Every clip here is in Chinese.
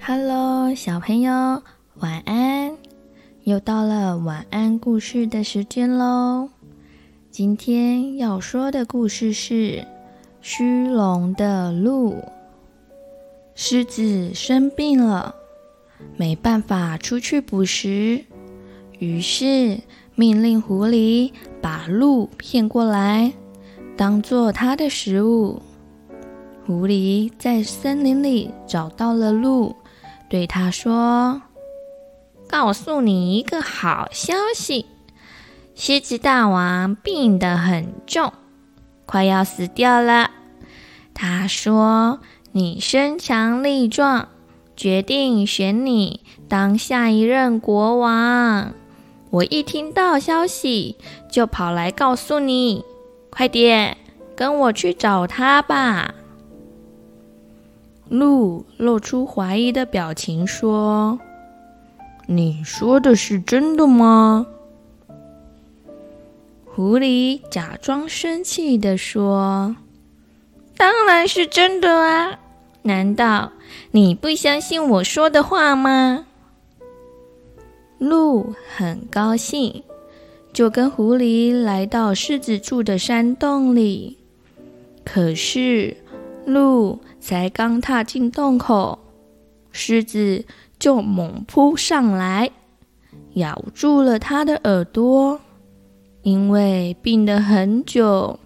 Hello，小朋友，晚安！又到了晚安故事的时间喽。今天要说的故事是虚荣的鹿。狮子生病了，没办法出去捕食，于是命令狐狸把鹿骗过来，当做它的食物。狐狸在森林里找到了鹿，对他说：“告诉你一个好消息。”狮子大王病得很重，快要死掉了。他说：“你身强力壮，决定选你当下一任国王。”我一听到消息，就跑来告诉你。快点，跟我去找他吧。鹿露出怀疑的表情说：“你说的是真的吗？”狐狸假装生气地说：“当然是真的啊！难道你不相信我说的话吗？”鹿很高兴，就跟狐狸来到狮子住的山洞里。可是，鹿才刚踏进洞口，狮子就猛扑上来，咬住了它的耳朵。因为病得很久，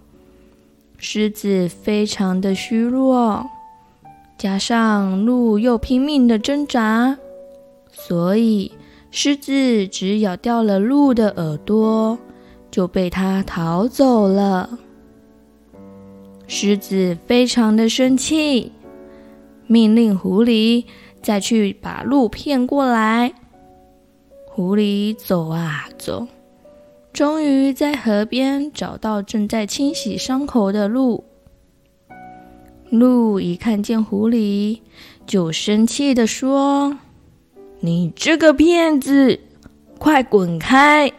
狮子非常的虚弱，加上鹿又拼命的挣扎，所以狮子只咬掉了鹿的耳朵，就被它逃走了。狮子非常的生气，命令狐狸再去把鹿骗过来。狐狸走啊走。终于在河边找到正在清洗伤口的鹿。鹿一看见狐狸，就生气地说：“你这个骗子，快滚开！”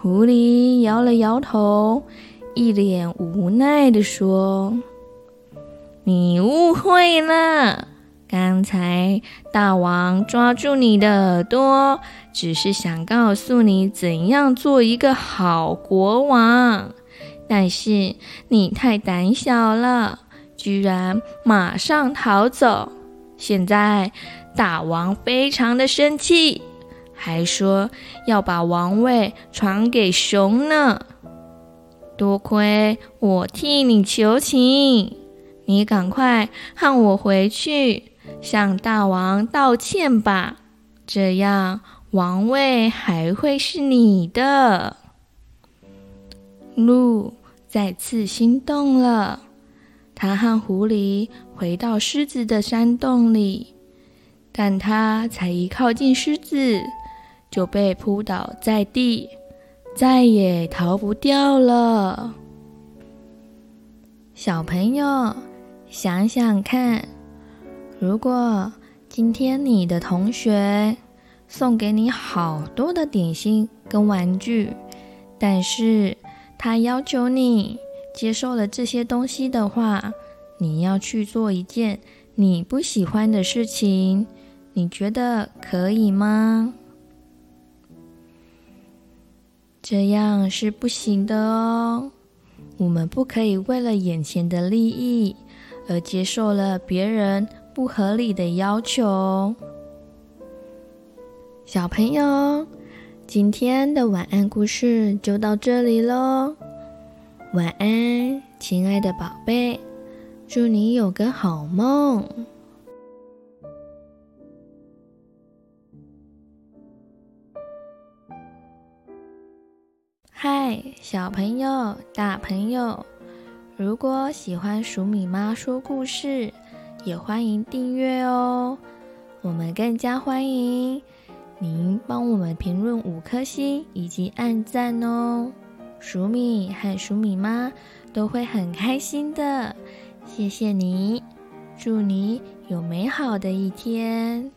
狐狸摇了摇头，一脸无奈地说：“你误会了。”刚才大王抓住你的耳朵，只是想告诉你怎样做一个好国王，但是你太胆小了，居然马上逃走。现在大王非常的生气，还说要把王位传给熊呢。多亏我替你求情，你赶快和我回去。向大王道歉吧，这样王位还会是你的。鹿再次心动了，他和狐狸回到狮子的山洞里，但他才一靠近狮子，就被扑倒在地，再也逃不掉了。小朋友，想想看。如果今天你的同学送给你好多的点心跟玩具，但是他要求你接受了这些东西的话，你要去做一件你不喜欢的事情，你觉得可以吗？这样是不行的哦。我们不可以为了眼前的利益而接受了别人不合理的要求，小朋友，今天的晚安故事就到这里喽。晚安，亲爱的宝贝，祝你有个好梦。小朋友、大朋友，如果喜欢鼠米妈说故事。也欢迎订阅哦，我们更加欢迎您帮我们评论五颗星以及按赞哦，鼠米和鼠米妈都会很开心的，谢谢你，祝你有美好的一天。